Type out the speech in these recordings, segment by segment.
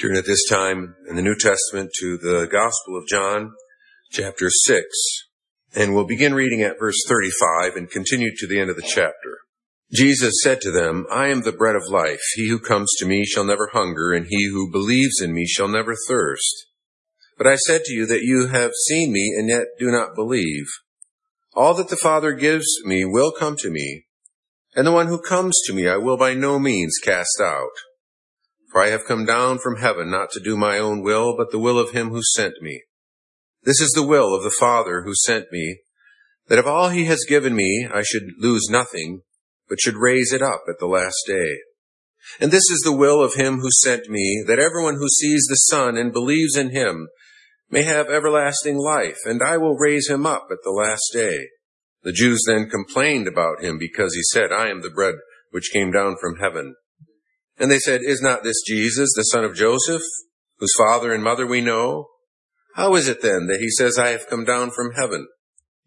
Turn at this time in the New Testament to the Gospel of John, chapter 6, and we'll begin reading at verse 35 and continue to the end of the chapter. Jesus said to them, I am the bread of life. He who comes to me shall never hunger, and he who believes in me shall never thirst. But I said to you that you have seen me and yet do not believe. All that the Father gives me will come to me, and the one who comes to me I will by no means cast out. For I have come down from heaven not to do my own will, but the will of him who sent me. This is the will of the Father who sent me, that of all he has given me I should lose nothing, but should raise it up at the last day. And this is the will of him who sent me, that everyone who sees the Son and believes in him may have everlasting life, and I will raise him up at the last day. The Jews then complained about him because he said, I am the bread which came down from heaven. And they said, Is not this Jesus, the son of Joseph, whose father and mother we know? How is it then that he says, I have come down from heaven?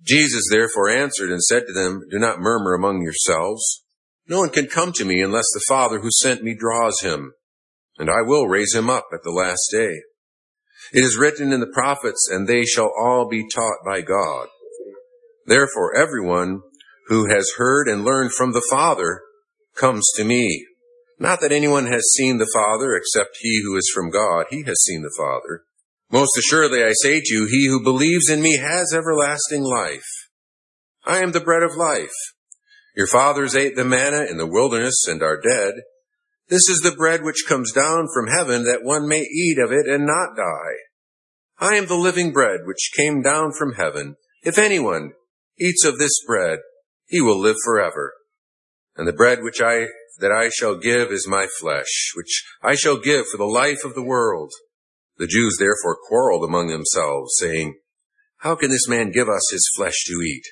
Jesus therefore answered and said to them, Do not murmur among yourselves. No one can come to me unless the Father who sent me draws him, and I will raise him up at the last day. It is written in the prophets, and they shall all be taught by God. Therefore everyone who has heard and learned from the Father comes to me. Not that anyone has seen the Father except he who is from God. He has seen the Father. Most assuredly I say to you, he who believes in me has everlasting life. I am the bread of life. Your fathers ate the manna in the wilderness and are dead. This is the bread which comes down from heaven that one may eat of it and not die. I am the living bread which came down from heaven. If anyone eats of this bread, he will live forever. And the bread which I that I shall give is my flesh, which I shall give for the life of the world. The Jews therefore quarreled among themselves, saying, How can this man give us his flesh to eat?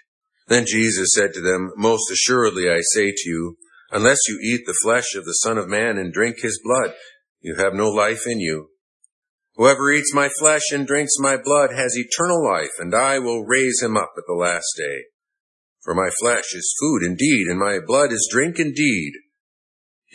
Then Jesus said to them, Most assuredly I say to you, unless you eat the flesh of the Son of Man and drink his blood, you have no life in you. Whoever eats my flesh and drinks my blood has eternal life, and I will raise him up at the last day. For my flesh is food indeed, and my blood is drink indeed.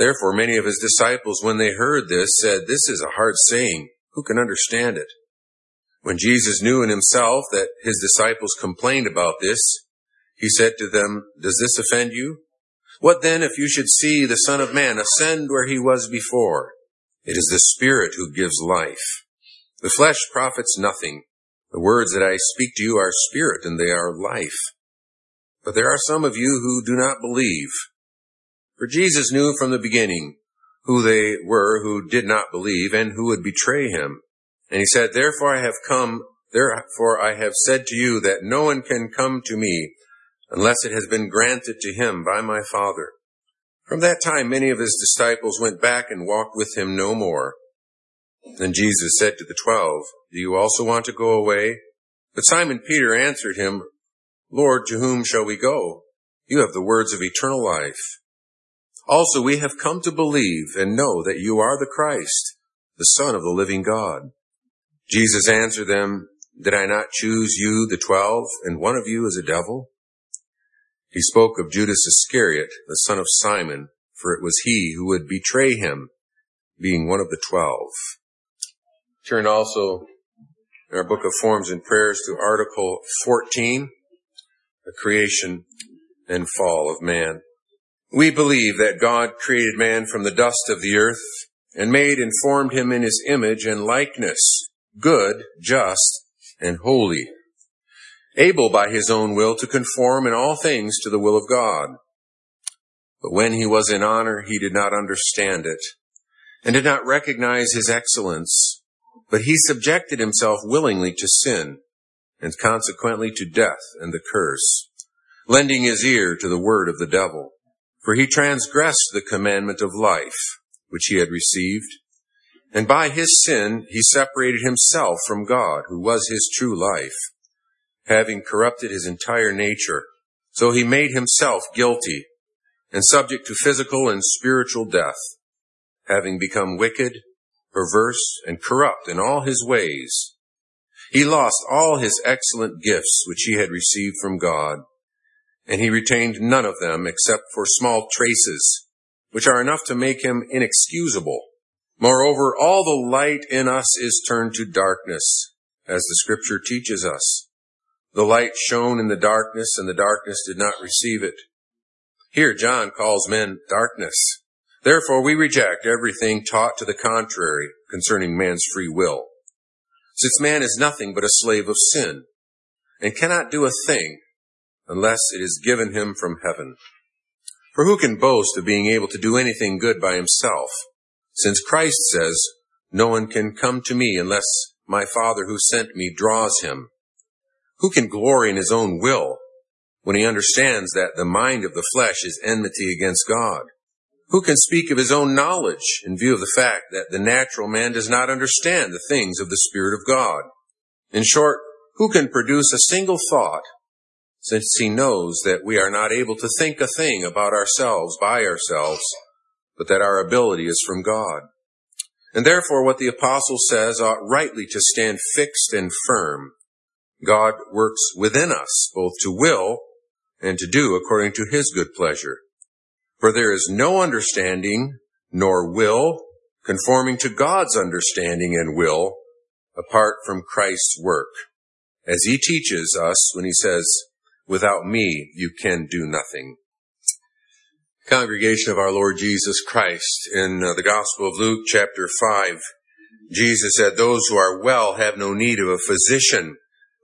Therefore, many of his disciples, when they heard this, said, This is a hard saying. Who can understand it? When Jesus knew in himself that his disciples complained about this, he said to them, Does this offend you? What then if you should see the Son of Man ascend where he was before? It is the Spirit who gives life. The flesh profits nothing. The words that I speak to you are spirit and they are life. But there are some of you who do not believe. For Jesus knew from the beginning who they were who did not believe and who would betray him. And he said, Therefore I have come, therefore I have said to you that no one can come to me unless it has been granted to him by my Father. From that time many of his disciples went back and walked with him no more. Then Jesus said to the twelve, Do you also want to go away? But Simon Peter answered him, Lord, to whom shall we go? You have the words of eternal life. Also, we have come to believe and know that you are the Christ, the Son of the living God. Jesus answered them, Did I not choose you, the twelve, and one of you is a devil? He spoke of Judas Iscariot, the son of Simon, for it was he who would betray him, being one of the twelve. Turn also in our book of forms and prayers to article 14, the creation and fall of man. We believe that God created man from the dust of the earth and made and formed him in his image and likeness, good, just, and holy, able by his own will to conform in all things to the will of God. But when he was in honor, he did not understand it and did not recognize his excellence, but he subjected himself willingly to sin and consequently to death and the curse, lending his ear to the word of the devil. For he transgressed the commandment of life, which he had received, And by his sin, he separated himself from God, who was his true life, having corrupted his entire nature. So he made himself guilty and subject to physical and spiritual death, having become wicked, perverse, and corrupt in all his ways. He lost all his excellent gifts which he had received from God, and he retained none of them except for small traces, which are enough to make him inexcusable. Moreover, all the light in us is turned to darkness, as the scripture teaches us. The light shone in the darkness, and the darkness did not receive it. Here John calls men darkness. Therefore we reject everything taught to the contrary concerning man's free will. Since man is nothing but a slave of sin, and cannot do a thing unless it is given him from heaven. For who can boast of being able to do anything good by himself? Since Christ says, no one can come to me unless my Father who sent me draws him. Who can glory in his own will when he understands that the mind of the flesh is enmity against God? Who can speak of his own knowledge in view of the fact that the natural man does not understand the things of the Spirit of God? In short, who can produce a single thought since he knows that we are not able to think a thing about ourselves by ourselves, but that our ability is from God. And therefore what the apostle says ought rightly to stand fixed and firm. God works within us both to will and to do according to his good pleasure. For there is no understanding nor will conforming to God's understanding and will apart from Christ's work. As he teaches us when he says, without me you can do nothing congregation of our Lord Jesus Christ. In uh, the Gospel of Luke, chapter 5, Jesus said, Those who are well have no need of a physician,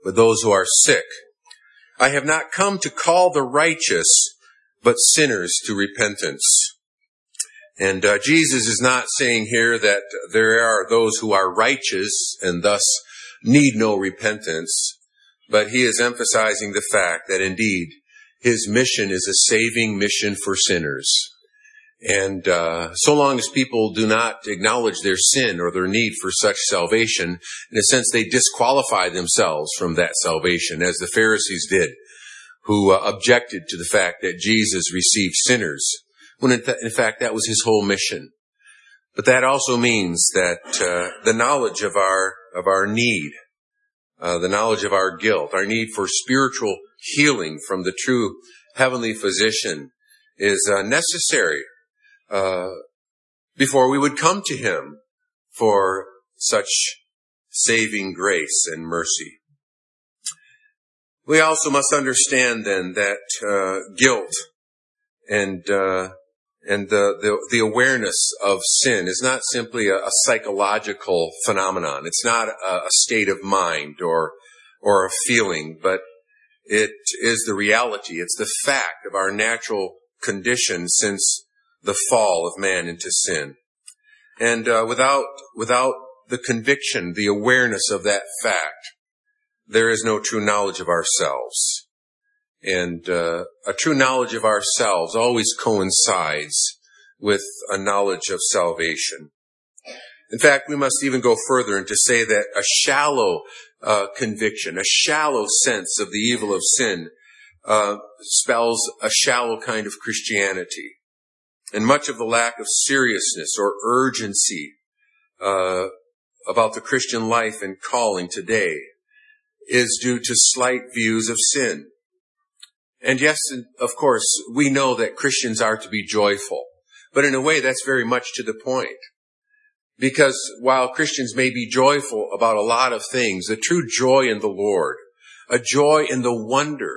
but those who are sick. I have not come to call the righteous, but sinners to repentance. And uh, Jesus is not saying here that there are those who are righteous and thus need no repentance, but he is emphasizing the fact that indeed his mission is a saving mission for sinners. And uh, so long as people do not acknowledge their sin or their need for such salvation, in a sense, they disqualify themselves from that salvation, as the Pharisees did, who uh, objected to the fact that Jesus received sinners, when in, th- in, fact that was his whole mission. But that also means that uh, the knowledge of our of our need, uh, the knowledge of our guilt, our need for spiritual healing from the true heavenly physician is uh, necessary uh, before we would come to him for such saving grace and mercy. We also must understand then that uh, guilt and uh, and the, the, the awareness of sin is not simply a, a psychological phenomenon. It's not a, a state of mind or or a feeling, but it is the reality. It's the fact of our natural condition since the fall of man into sin. And uh, without without the conviction, the awareness of that fact, there is no true knowledge of ourselves. And uh, a true knowledge of ourselves always coincides with a knowledge of salvation. In fact, we must even go further and to say that a shallow uh, conviction, a shallow sense of the evil of sin, uh, spells a shallow kind of Christianity. And much of the lack of seriousness or urgency uh, about the Christian life and calling today is due to slight views of sin. And yes, of course, we know that Christians are to be joyful, but in a way that's very much to the point. Because while Christians may be joyful about a lot of things, the true joy in the Lord, a joy in the wonder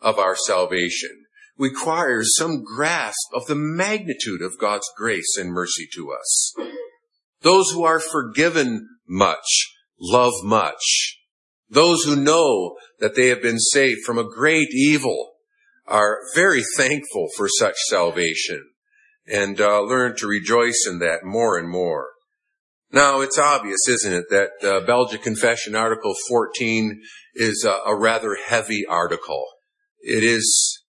of our salvation, requires some grasp of the magnitude of God's grace and mercy to us. Those who are forgiven much love much. Those who know that they have been saved from a great evil are very thankful for such salvation and uh, learn to rejoice in that more and more. Now, it's obvious, isn't it, that uh, Belgic Confession Article 14 is a, a rather heavy article. It is,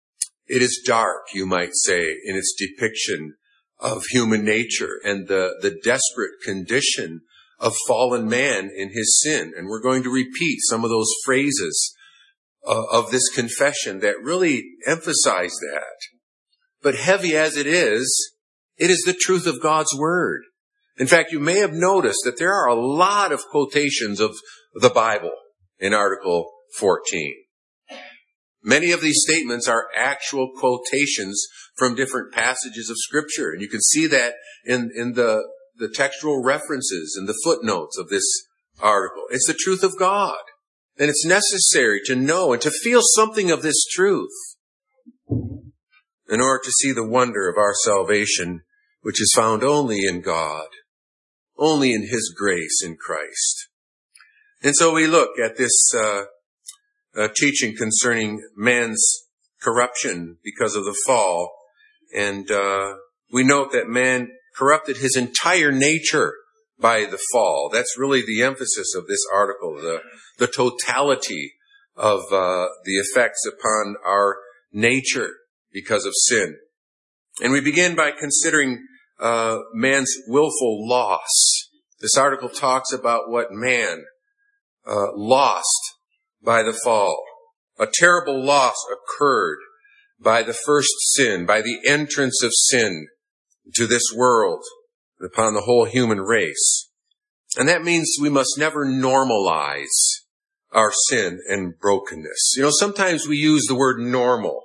it is dark, you might say, in its depiction of human nature and the, the desperate condition of fallen man in his sin. And we're going to repeat some of those phrases uh, of this confession that really emphasize that. But heavy as it is, it is the truth of God's word. In fact, you may have noticed that there are a lot of quotations of the Bible in Article 14. Many of these statements are actual quotations from different passages of scripture. And you can see that in, in the, the textual references and the footnotes of this article. It's the truth of God. And it's necessary to know and to feel something of this truth in order to see the wonder of our salvation, which is found only in God, only in His grace in Christ. And so we look at this uh, uh, teaching concerning man's corruption because of the fall, and uh, we note that man corrupted his entire nature by the fall. That's really the emphasis of this article, the, the totality of uh, the effects upon our nature because of sin. And we begin by considering uh, man's willful loss. This article talks about what man uh, lost by the fall. A terrible loss occurred by the first sin, by the entrance of sin to this world upon the whole human race. And that means we must never normalize our sin and brokenness. You know, sometimes we use the word normal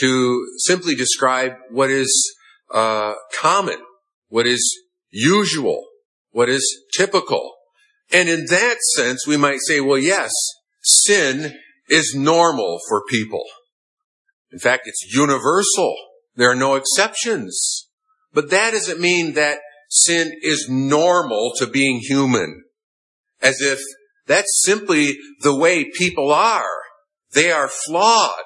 to simply describe what is uh, common, what is usual, what is typical. And in that sense, we might say, well, yes, sin is normal for people. In fact, it's universal. There are no exceptions. But that doesn't mean that sin is normal to being human. As if that's simply the way people are. They are flawed.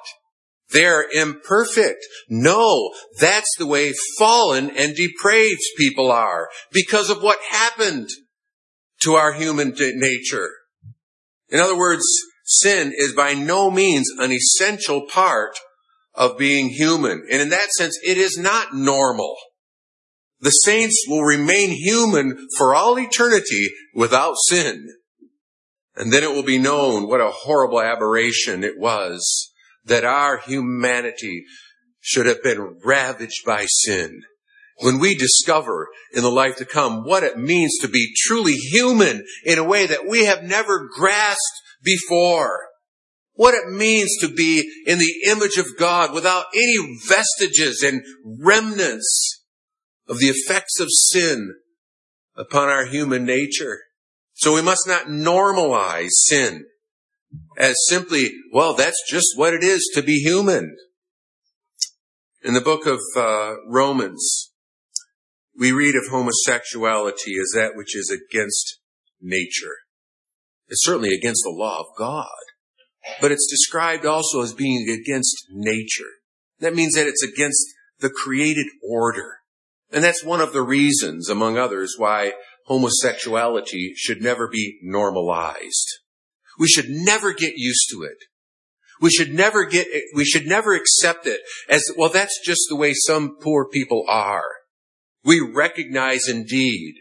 They're imperfect. No, that's the way fallen and depraved people are because of what happened to our human nature. In other words, sin is by no means an essential part of being human. And in that sense, it is not normal. The saints will remain human for all eternity without sin. And then it will be known what a horrible aberration it was that our humanity should have been ravaged by sin. When we discover in the life to come what it means to be truly human in a way that we have never grasped before, what it means to be in the image of God without any vestiges and remnants of the effects of sin upon our human nature. So we must not normalize sin as simply, well, that's just what it is to be human. In the book of uh, Romans, we read of homosexuality as that which is against nature. It's certainly against the law of God, but it's described also as being against nature. That means that it's against the created order. And that's one of the reasons, among others, why homosexuality should never be normalized. We should never get used to it. We should never get, we should never accept it as, well, that's just the way some poor people are. We recognize indeed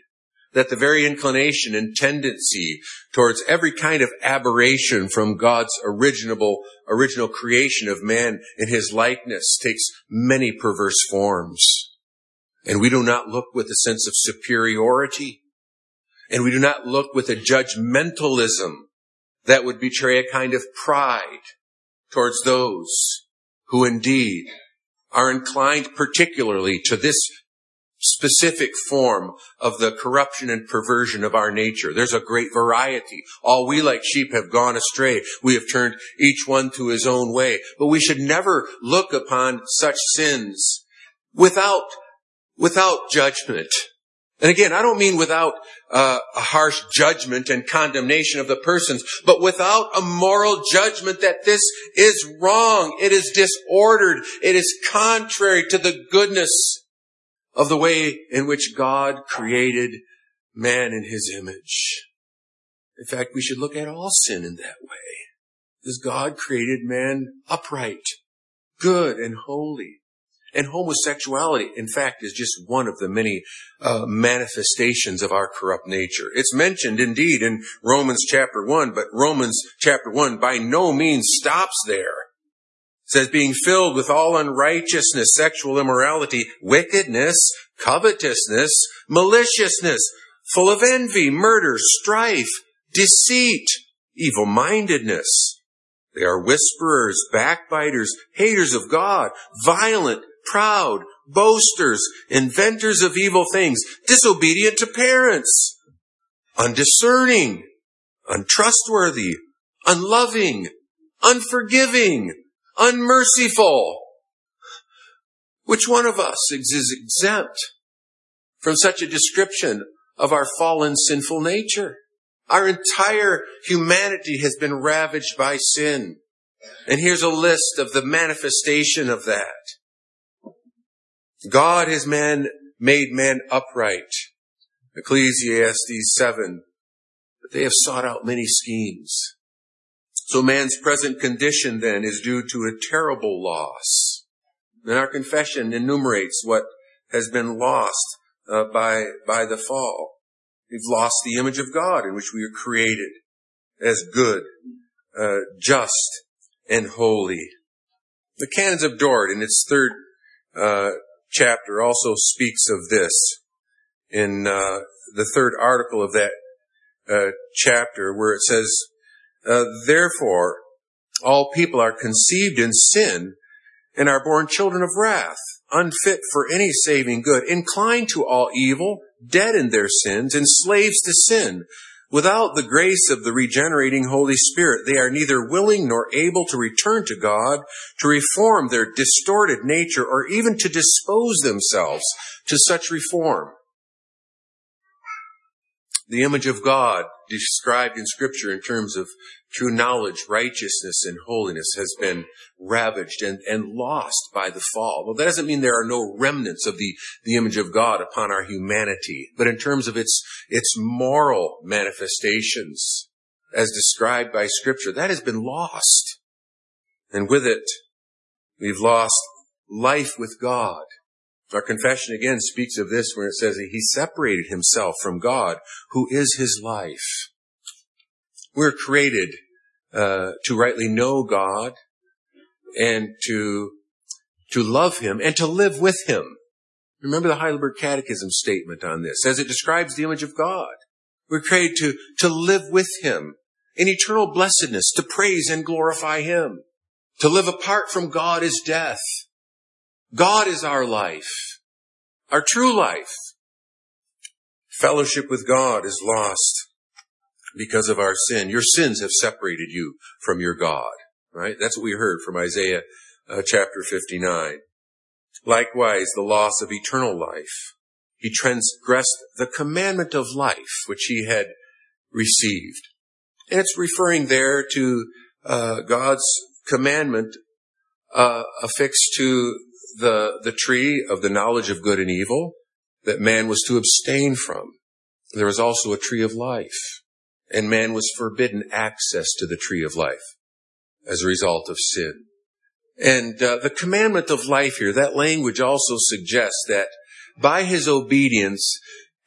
that the very inclination and tendency towards every kind of aberration from God's original, original creation of man in his likeness takes many perverse forms. And we do not look with a sense of superiority. And we do not look with a judgmentalism that would betray a kind of pride towards those who indeed are inclined particularly to this specific form of the corruption and perversion of our nature. There's a great variety. All we like sheep have gone astray. We have turned each one to his own way. But we should never look upon such sins without, without judgment. And again, I don't mean without uh, a harsh judgment and condemnation of the persons, but without a moral judgment that this is wrong, it is disordered, it is contrary to the goodness of the way in which God created man in his image. In fact, we should look at all sin in that way. Because God created man upright, good, and holy. And homosexuality, in fact, is just one of the many uh, manifestations of our corrupt nature. It's mentioned indeed in Romans chapter 1, but Romans chapter 1 by no means stops there. It says being filled with all unrighteousness, sexual immorality, wickedness, covetousness, maliciousness, full of envy, murder, strife, deceit, evil-mindedness. They are whisperers, backbiters, haters of God, violent, proud, boasters, inventors of evil things, disobedient to parents, undiscerning, untrustworthy, unloving, unforgiving, unmerciful. Which one of us is exempt from such a description of our fallen sinful nature? Our entire humanity has been ravaged by sin. And here's a list of the manifestation of that. God has man, made man upright. Ecclesiastes 7. But they have sought out many schemes. So man's present condition then is due to a terrible loss. And our confession enumerates what has been lost uh, by, by the fall. We've lost the image of God in which we are created as good, uh, just, and holy. The Canons of Dort in its third uh, chapter also speaks of this. In uh, the third article of that uh, chapter, where it says, uh, "Therefore, all people are conceived in sin and are born children of wrath, unfit for any saving good, inclined to all evil." dead in their sins, slaves to sin. Without the grace of the regenerating Holy Spirit, they are neither willing nor able to return to God, to reform their distorted nature, or even to dispose themselves to such reform. The image of God described in scripture in terms of true knowledge, righteousness, and holiness has been ravaged and, and lost by the fall. Well, that doesn't mean there are no remnants of the, the image of God upon our humanity, but in terms of its, its moral manifestations, as described by scripture, that has been lost. And with it, we've lost life with God. Our confession again speaks of this when it says that he separated himself from God, who is his life. We're created uh, to rightly know God and to to love Him and to live with Him. Remember the Heidelberg Catechism statement on this, as it describes the image of God. We're created to to live with Him in eternal blessedness, to praise and glorify Him. To live apart from God is death. God is our life, our true life. Fellowship with God is lost because of our sin. Your sins have separated you from your God, right? That's what we heard from Isaiah uh, chapter 59. Likewise, the loss of eternal life. He transgressed the commandment of life which he had received. And it's referring there to uh, God's commandment uh, affixed to the the tree of the knowledge of good and evil that man was to abstain from. There was also a tree of life and man was forbidden access to the tree of life as a result of sin. And uh, the commandment of life here, that language also suggests that by his obedience,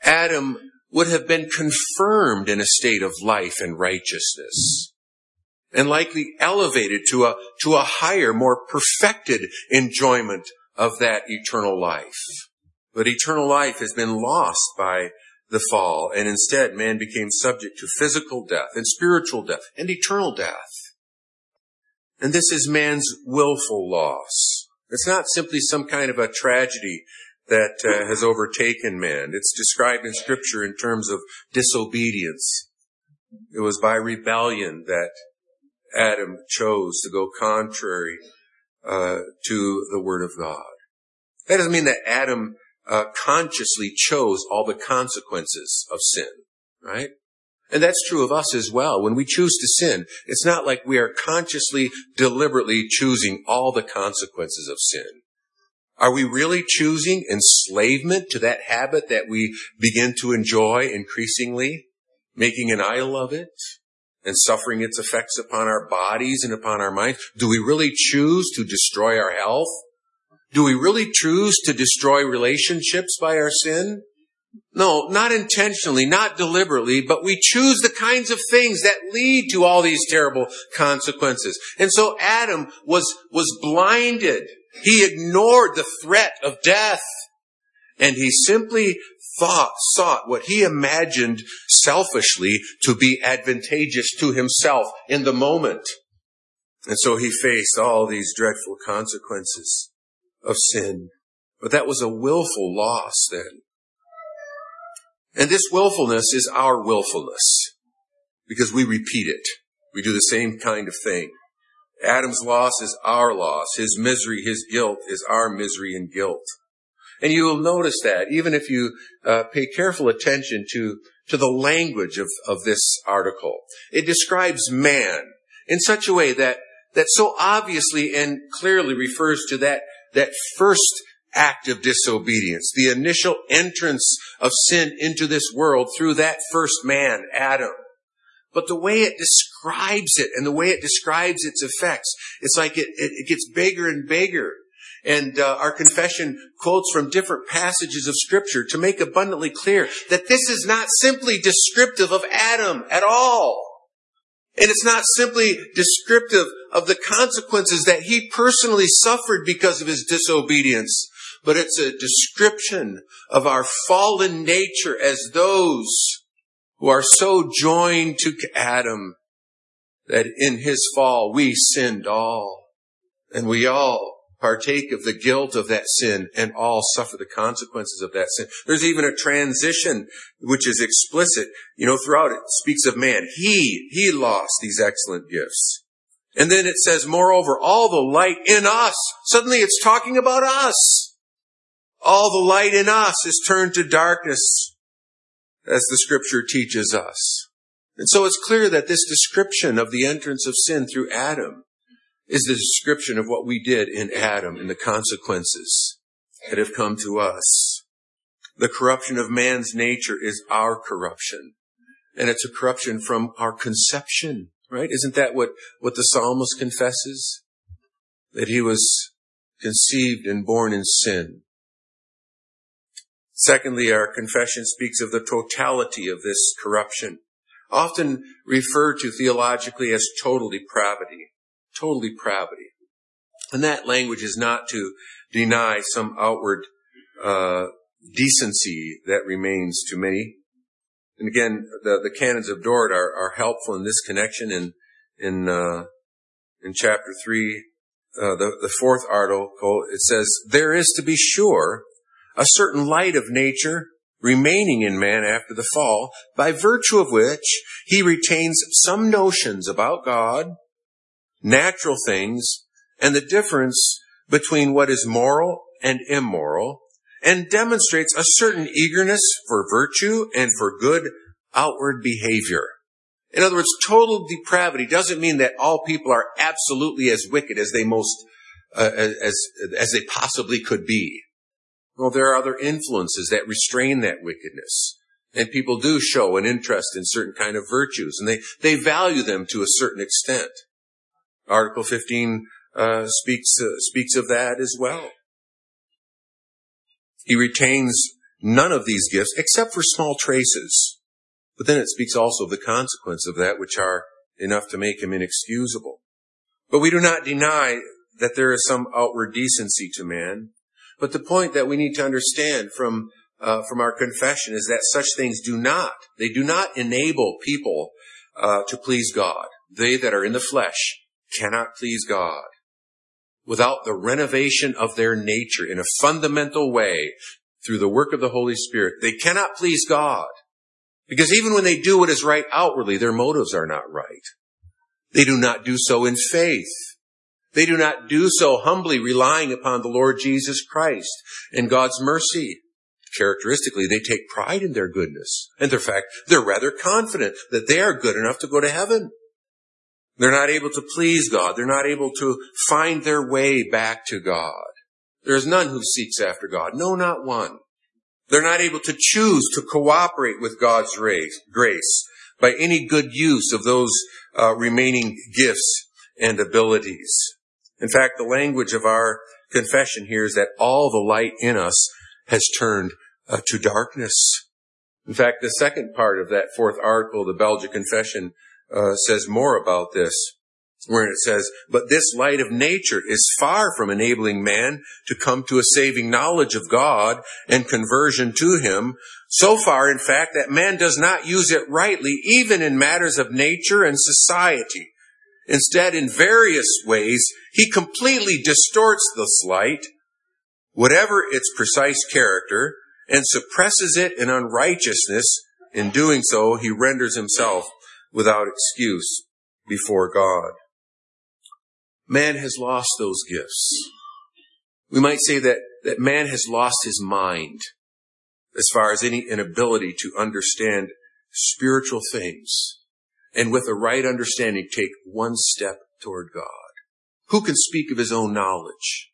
Adam would have been confirmed in a state of life and righteousness and likely elevated to a, to a higher, more perfected enjoyment of that eternal life. But eternal life has been lost by the fall, and instead man became subject to physical death and spiritual death and eternal death. And this is man's willful loss. It's not simply some kind of a tragedy that uh, has overtaken man. It's described in scripture in terms of disobedience. It was by rebellion that Adam chose to go contrary uh, to the word of God. That doesn't mean that Adam uh, consciously chose all the consequences of sin, right? And that's true of us as well. When we choose to sin, it's not like we are consciously, deliberately choosing all the consequences of sin. Are we really choosing enslavement to that habit that we begin to enjoy increasingly, making an idol of it and suffering its effects upon our bodies and upon our minds? Do we really choose to destroy our health Do we really choose to destroy relationships by our sin? No, not intentionally, not deliberately, but we choose the kinds of things that lead to all these terrible consequences. And so Adam was, was blinded. He ignored the threat of death. And he simply thought, sought what he imagined selfishly to be advantageous to himself in the moment. And so he faced all these dreadful consequences of sin. But that was a willful loss then. And this willfulness is our willfulness because we repeat it. We do the same kind of thing. Adam's loss is our loss. His misery, his guilt is our misery and guilt. And you will notice that even if you uh, pay careful attention to, to the language of, of this article. It describes man in such a way that, that so obviously and clearly refers to that, that first act of disobedience, the initial entrance of sin into this world through that first man, Adam. But the way it describes it and the way it describes its effects, it's like it, it, it gets bigger and bigger. And uh, our confession quotes from different passages of scripture to make abundantly clear that this is not simply descriptive of Adam at all. And it's not simply descriptive of the consequences that he personally suffered because of his disobedience, but it's a description of our fallen nature as those who are so joined to Adam that in his fall we sinned all. And we all partake of the guilt of that sin and all suffer the consequences of that sin. There's even a transition which is explicit. You know, throughout it speaks of man. He, he lost these excellent gifts. And then it says, moreover, all the light in us. Suddenly it's talking about us. All the light in us is turned to darkness, as the scripture teaches us. And so it's clear that this description of the entrance of sin through Adam is the description of what we did in Adam and the consequences that have come to us. The corruption of man's nature is our corruption. And it's a corruption from our conception, right? Isn't that what, what the psalmist confesses? That he was conceived and born in sin. Secondly, our confession speaks of the totality of this corruption, often referred to theologically as total depravity. Total depravity. And that language is not to deny some outward uh, decency that remains to many. And again, the, the canons of Dort are, are helpful in this connection. In in uh, in chapter three, uh, the the fourth article, it says, "There is to be sure a certain light of nature remaining in man after the fall, by virtue of which he retains some notions about God, natural things, and the difference between what is moral and immoral, and demonstrates a certain eagerness for virtue and for good outward behavior. In other words, total depravity doesn't mean that all people are absolutely as wicked as they most, uh, as, as they possibly could be. Well, there are other influences that restrain that wickedness. And people do show an interest in certain kind of virtues and they, they value them to a certain extent. Article 15 uh, speaks, uh, speaks of that as well. He retains none of these gifts except for small traces. But then it speaks also of the consequence of that which are enough to make him inexcusable. But we do not deny that there is some outward decency to man. But the point that we need to understand from uh, from our confession is that such things do not they do not enable people uh, to please God. They that are in the flesh cannot please God without the renovation of their nature in a fundamental way through the work of the Holy Spirit. They cannot please God because even when they do what is right outwardly, their motives are not right. They do not do so in faith. They do not do so humbly relying upon the Lord Jesus Christ and God's mercy. Characteristically, they take pride in their goodness. And in fact, they're rather confident that they are good enough to go to heaven. They're not able to please God. They're not able to find their way back to God. There is none who seeks after God. No, not one. They're not able to choose to cooperate with God's grace by any good use of those uh, remaining gifts and abilities. In fact, the language of our confession here is that all the light in us has turned uh, to darkness. In fact, the second part of that fourth article, the Belgian Confession, uh, says more about this, where it says, but this light of nature is far from enabling man to come to a saving knowledge of God and conversion to him. So far, in fact, that man does not use it rightly, even in matters of nature and society. Instead, in various ways, he completely distorts this light, whatever its precise character, and suppresses it in unrighteousness. In doing so, he renders himself without excuse before God. Man has lost those gifts. We might say that, that man has lost his mind as far as any inability to understand spiritual things and with a right understanding take one step toward God. Who can speak of his own knowledge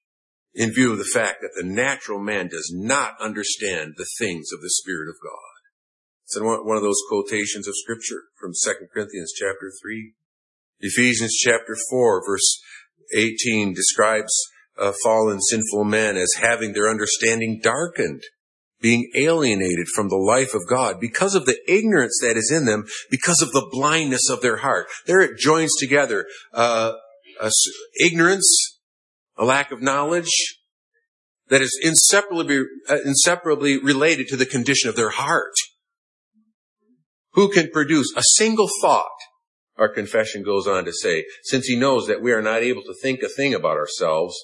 in view of the fact that the natural man does not understand the things of the Spirit of God? It's in one of those quotations of scripture from 2 Corinthians chapter 3. Ephesians chapter 4 verse 18 describes uh, fallen sinful men as having their understanding darkened being alienated from the life of God because of the ignorance that is in them, because of the blindness of their heart. There it joins together uh, ignorance, a lack of knowledge that is inseparably, uh, inseparably related to the condition of their heart. Who can produce a single thought? Our confession goes on to say, since he knows that we are not able to think a thing about ourselves,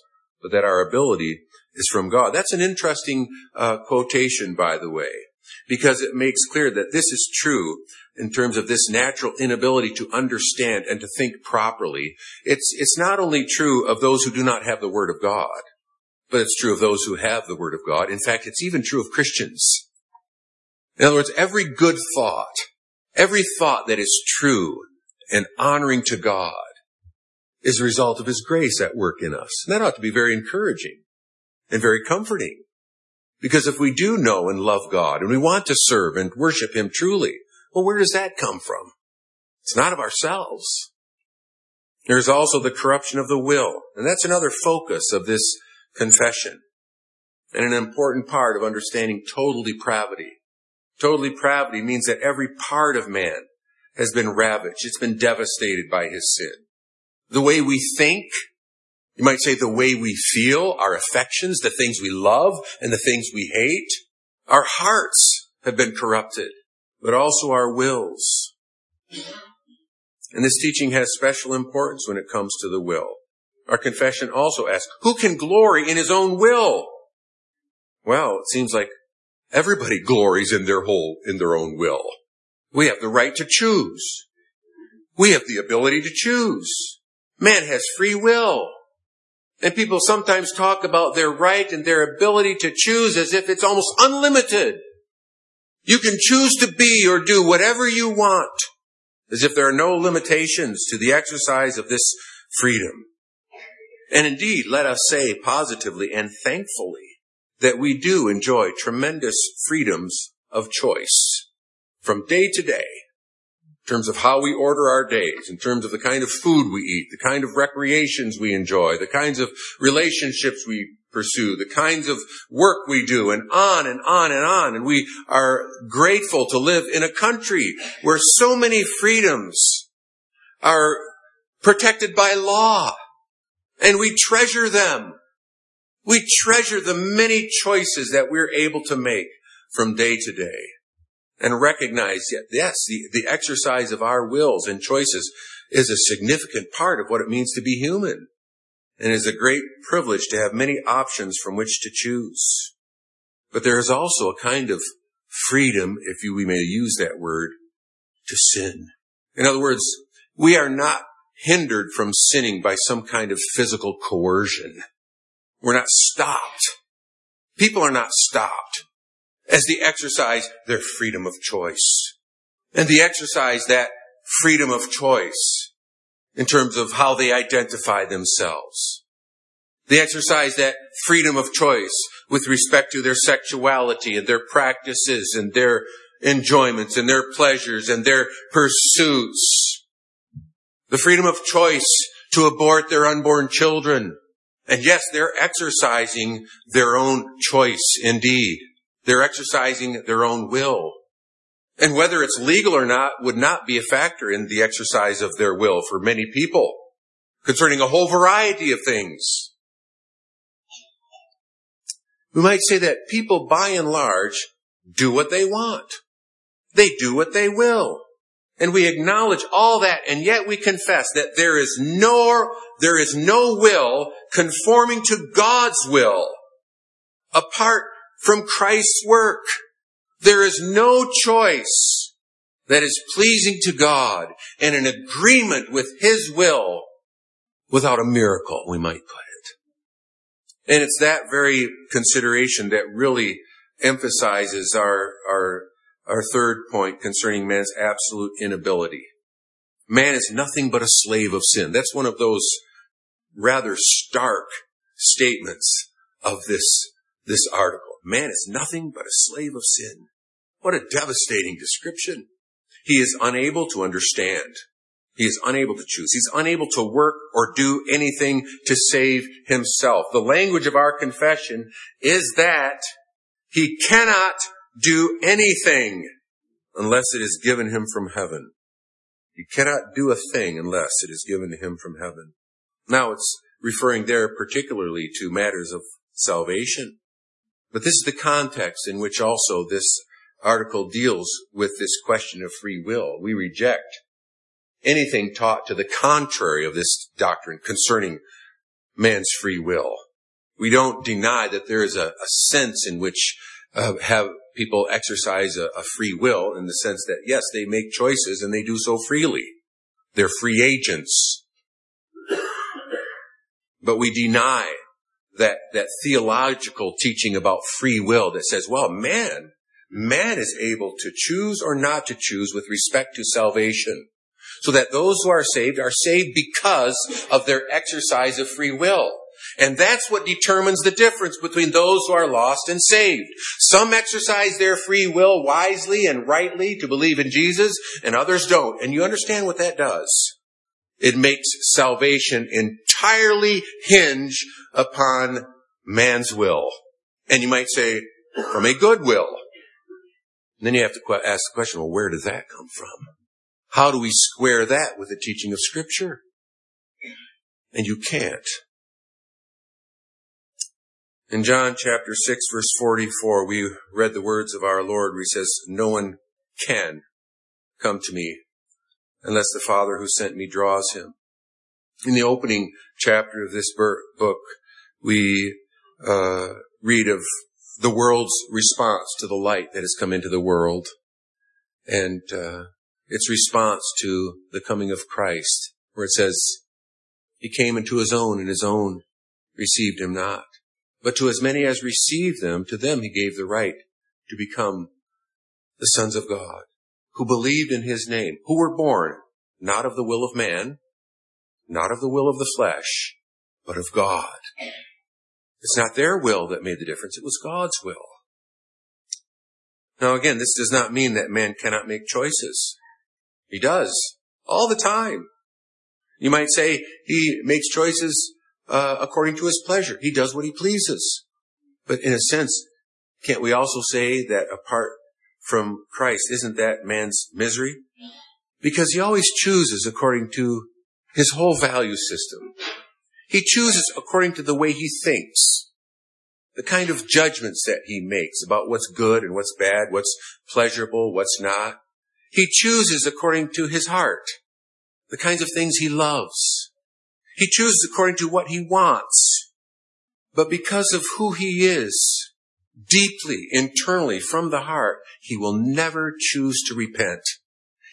but that our ability is from God. That's an interesting uh, quotation, by the way, because it makes clear that this is true in terms of this natural inability to understand and to think properly. It's, it's not only true of those who do not have the Word of God, but it's true of those who have the Word of God. In fact, it's even true of Christians. In other words, every good thought, every thought that is true and honoring to God is a result of His grace at work in us. And that ought to be very encouraging and very comforting. Because if we do know and love God and we want to serve and worship Him truly, well, where does that come from? It's not of ourselves. There's also the corruption of the will. And that's another focus of this confession and an important part of understanding total depravity. Total depravity means that every part of man has been ravaged. It's been devastated by his sin. The way we think, you might say the way we feel, our affections, the things we love and the things we hate. Our hearts have been corrupted, but also our wills. And this teaching has special importance when it comes to the will. Our confession also asks, who can glory in his own will? Well, it seems like everybody glories in their whole, in their own will. We have the right to choose. We have the ability to choose. Man has free will. And people sometimes talk about their right and their ability to choose as if it's almost unlimited. You can choose to be or do whatever you want, as if there are no limitations to the exercise of this freedom. And indeed, let us say positively and thankfully that we do enjoy tremendous freedoms of choice from day to day in terms of how we order our days, in terms of the kind of food we eat, the kind of recreations we enjoy, the kinds of relationships we pursue, the kinds of work we do, and on and on and on. And we are grateful to live in a country where so many freedoms are protected by law, and we treasure them. We treasure the many choices that we're able to make from day to day and recognize that yes, the, the exercise of our wills and choices is a significant part of what it means to be human and is a great privilege to have many options from which to choose. But there is also a kind of freedom, if you, we may use that word, to sin. In other words, we are not hindered from sinning by some kind of physical coercion. We're not stopped. People are not stopped as they exercise their freedom of choice. And they exercise that freedom of choice in terms of how they identify themselves. They exercise that freedom of choice with respect to their sexuality and their practices and their enjoyments and their pleasures and their pursuits. The freedom of choice to abort their unborn children And yes, they're exercising their own choice indeed. They're exercising their own will. And whether it's legal or not would not be a factor in the exercise of their will for many people concerning a whole variety of things. We might say that people by and large do what they want. They do what they will. And we acknowledge all that and yet we confess that there is no, there is no will conforming to God's will apart from Christ's work. There is no choice that is pleasing to God and in agreement with His will without a miracle, we might put it. And it's that very consideration that really emphasizes our, our, our third point concerning man's absolute inability. Man is nothing but a slave of sin. That's one of those rather stark statements of this, this article. Man is nothing but a slave of sin. What a devastating description. He is unable to understand. He is unable to choose. He's unable to work or do anything to save himself. The language of our confession is that he cannot do anything unless it is given him from heaven. He cannot do a thing unless it is given to him from heaven. Now it's referring there particularly to matters of salvation. But this is the context in which also this article deals with this question of free will. We reject anything taught to the contrary of this doctrine concerning man's free will. We don't deny that there is a, a sense in which uh, have people exercise a, a free will in the sense that yes, they make choices and they do so freely. They're free agents. But we deny that, that theological teaching about free will that says, well, man, man is able to choose or not to choose with respect to salvation. So that those who are saved are saved because of their exercise of free will. And that's what determines the difference between those who are lost and saved. Some exercise their free will wisely and rightly to believe in Jesus, and others don't. And you understand what that does. It makes salvation entirely hinge upon man's will. And you might say, from a good will. And then you have to ask the question, well, where does that come from? How do we square that with the teaching of scripture? And you can't. In John chapter 6 verse 44, we read the words of our Lord where he says, no one can come to me unless the Father who sent me draws him. In the opening chapter of this book, we uh, read of the world's response to the light that has come into the world and uh, its response to the coming of Christ, where it says, He came into His own, and His own received Him not. But to as many as received them, to them He gave the right to become the sons of God who believed in his name, who were born not of the will of man, not of the will of the flesh, but of God. It's not their will that made the difference, it was God's will. Now again, this does not mean that man cannot make choices. He does. All the time. You might say he makes choices uh, according to his pleasure. He does what he pleases. But in a sense, can't we also say that apart from Christ, isn't that man's misery? Because he always chooses according to his whole value system. He chooses according to the way he thinks, the kind of judgments that he makes about what's good and what's bad, what's pleasurable, what's not. He chooses according to his heart, the kinds of things he loves. He chooses according to what he wants. But because of who he is, deeply, internally, from the heart, he will never choose to repent.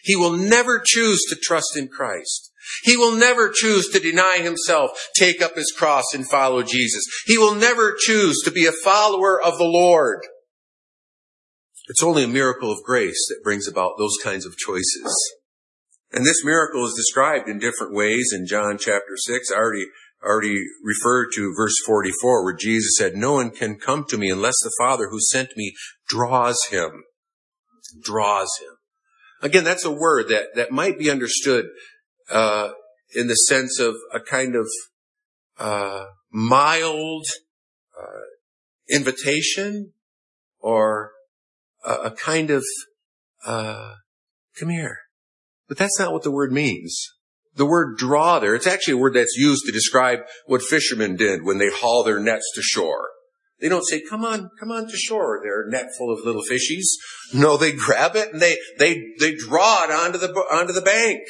He will never choose to trust in Christ. He will never choose to deny himself, take up his cross and follow Jesus. He will never choose to be a follower of the Lord. It's only a miracle of grace that brings about those kinds of choices. And this miracle is described in different ways in John chapter 6. I already already referred to verse 44 where Jesus said, no one can come to me unless the Father who sent me draws him. Draws him. Again, that's a word that, that might be understood, uh, in the sense of a kind of, uh, mild uh, invitation or a, a kind of uh, come here. But that's not what the word means. The word draw there, it's actually a word that's used to describe what fishermen did when they haul their nets to shore. They don't say, come on, come on to shore, their net full of little fishies. No, they grab it and they, they, they draw it onto the, onto the bank.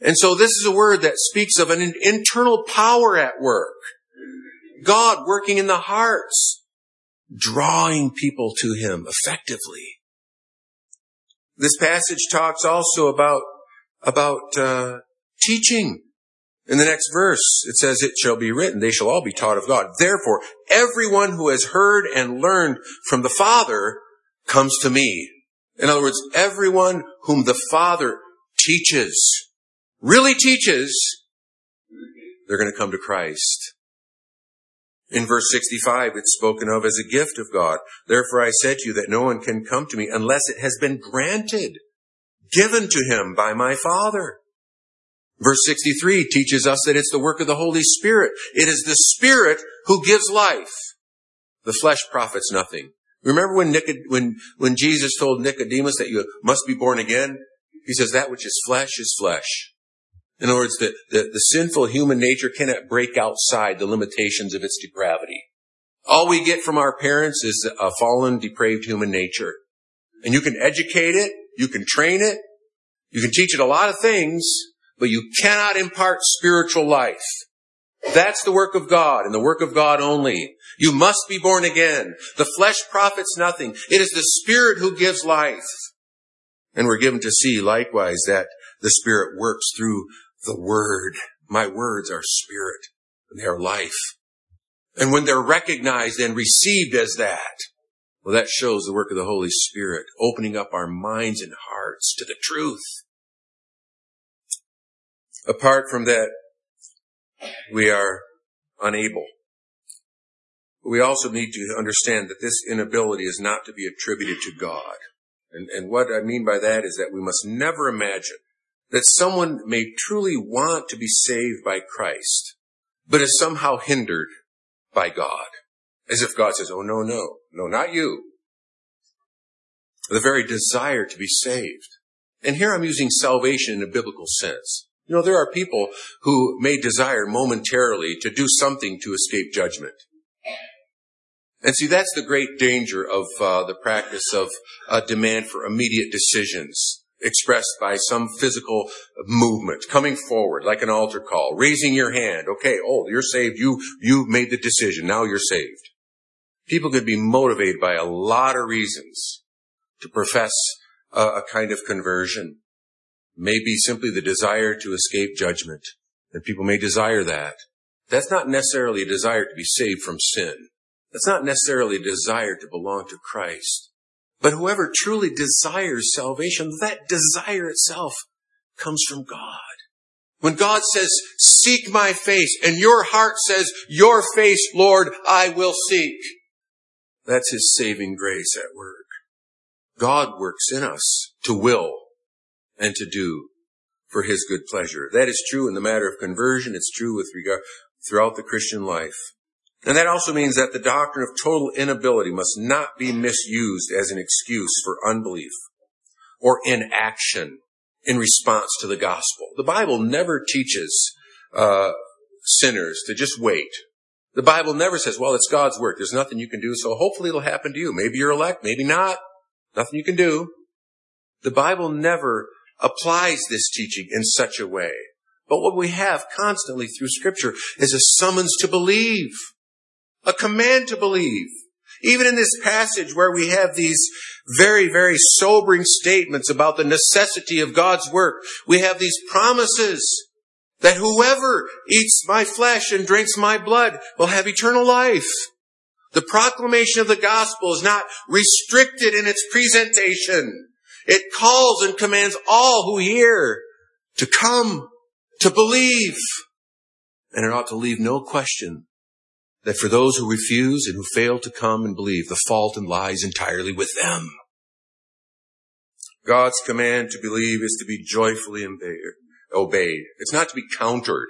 And so this is a word that speaks of an internal power at work. God working in the hearts, drawing people to Him effectively. This passage talks also about, about, uh, teaching. In the next verse, it says, it shall be written, they shall all be taught of God. Therefore, everyone who has heard and learned from the Father comes to me. In other words, everyone whom the Father teaches, really teaches, they're going to come to Christ. In verse 65, it's spoken of as a gift of God. Therefore I said to you that no one can come to me unless it has been granted, given to him by my Father. Verse 63 teaches us that it's the work of the Holy Spirit. It is the Spirit who gives life. The flesh profits nothing. Remember when, Nicod- when, when Jesus told Nicodemus that you must be born again? He says that which is flesh is flesh. In other words, the, the, the sinful human nature cannot break outside the limitations of its depravity. All we get from our parents is a fallen, depraved human nature. And you can educate it, you can train it, you can teach it a lot of things, but you cannot impart spiritual life. That's the work of God and the work of God only. You must be born again. The flesh profits nothing. It is the Spirit who gives life. And we're given to see likewise that the Spirit works through the Word. My words are Spirit and they are life. And when they're recognized and received as that, well, that shows the work of the Holy Spirit, opening up our minds and hearts to the truth. Apart from that, we are unable. We also need to understand that this inability is not to be attributed to God. And, and what I mean by that is that we must never imagine that someone may truly want to be saved by Christ, but is somehow hindered by God. As if God says, oh no, no, no, not you. The very desire to be saved. And here I'm using salvation in a biblical sense. You know, there are people who may desire momentarily to do something to escape judgment. And see, that's the great danger of uh, the practice of a demand for immediate decisions expressed by some physical movement, coming forward like an altar call, raising your hand. Okay, oh, you're saved. You, you made the decision. Now you're saved. People could be motivated by a lot of reasons to profess a, a kind of conversion Maybe simply the desire to escape judgment. And people may desire that. That's not necessarily a desire to be saved from sin. That's not necessarily a desire to belong to Christ. But whoever truly desires salvation, that desire itself comes from God. When God says, seek my face, and your heart says, your face, Lord, I will seek. That's His saving grace at work. God works in us to will and to do for his good pleasure. That is true in the matter of conversion. It's true with regard throughout the Christian life. And that also means that the doctrine of total inability must not be misused as an excuse for unbelief or inaction in response to the gospel. The Bible never teaches uh, sinners to just wait. The Bible never says, well, it's God's work. There's nothing you can do, so hopefully it'll happen to you. Maybe you're elect, maybe not. Nothing you can do. The Bible never applies this teaching in such a way. But what we have constantly through scripture is a summons to believe, a command to believe. Even in this passage where we have these very, very sobering statements about the necessity of God's work, we have these promises that whoever eats my flesh and drinks my blood will have eternal life. The proclamation of the gospel is not restricted in its presentation. It calls and commands all who hear to come, to believe. And it ought to leave no question that for those who refuse and who fail to come and believe, the fault and lies entirely with them. God's command to believe is to be joyfully obeyed. It's not to be countered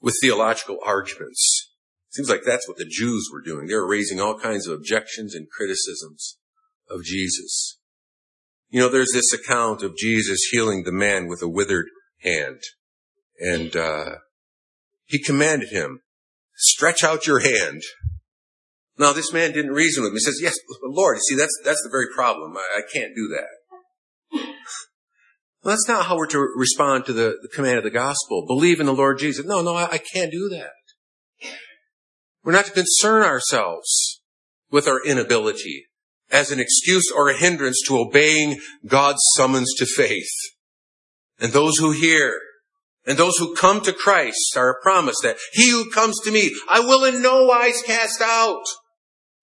with theological arguments. Seems like that's what the Jews were doing. They were raising all kinds of objections and criticisms of Jesus. You know, there's this account of Jesus healing the man with a withered hand. And, uh, he commanded him, stretch out your hand. Now, this man didn't reason with him. He says, yes, Lord, see, that's, that's the very problem. I, I can't do that. Well, that's not how we're to respond to the, the, command of the gospel. Believe in the Lord Jesus. No, no, I, I can't do that. We're not to concern ourselves with our inability as an excuse or a hindrance to obeying God's summons to faith. And those who hear and those who come to Christ are promised that he who comes to me, I will in no wise cast out.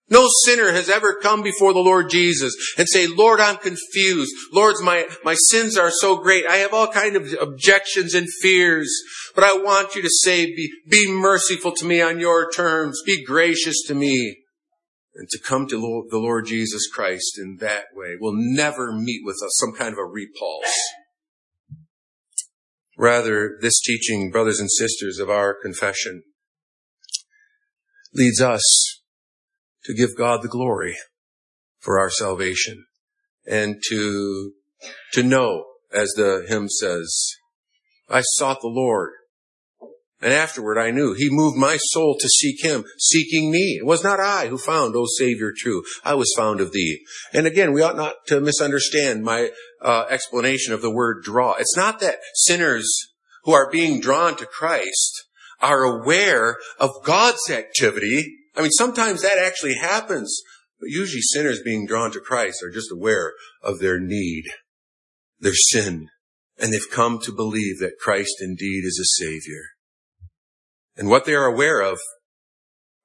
No sinner has ever come before the Lord Jesus and say, Lord, I'm confused. Lord, my, my sins are so great. I have all kind of objections and fears, but I want you to say, be, be merciful to me on your terms. Be gracious to me. And to come to the Lord Jesus Christ in that way will never meet with some kind of a repulse. Rather, this teaching, brothers and sisters of our confession, leads us to give God the glory for our salvation and to, to know, as the hymn says, I sought the Lord and afterward I knew he moved my soul to seek him, seeking me. It was not I who found, O Savior, true. I was found of thee. And again, we ought not to misunderstand my uh, explanation of the word draw. It's not that sinners who are being drawn to Christ are aware of God's activity. I mean, sometimes that actually happens, but usually sinners being drawn to Christ are just aware of their need, their sin, and they've come to believe that Christ indeed is a Savior. And what they are aware of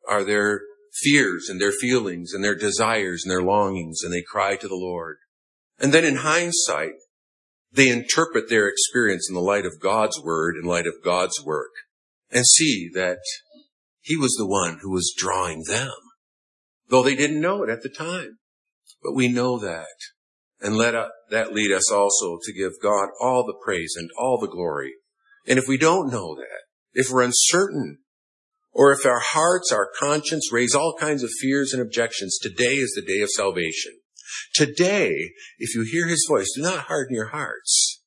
are their fears and their feelings and their desires and their longings, and they cry to the Lord. And then in hindsight, they interpret their experience in the light of God's word, in light of God's work, and see that He was the one who was drawing them, though they didn't know it at the time. But we know that. And let that lead us also to give God all the praise and all the glory. And if we don't know that, if we're uncertain, or if our hearts, our conscience raise all kinds of fears and objections, today is the day of salvation. Today, if you hear his voice, do not harden your hearts.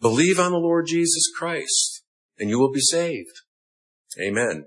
Believe on the Lord Jesus Christ, and you will be saved. Amen.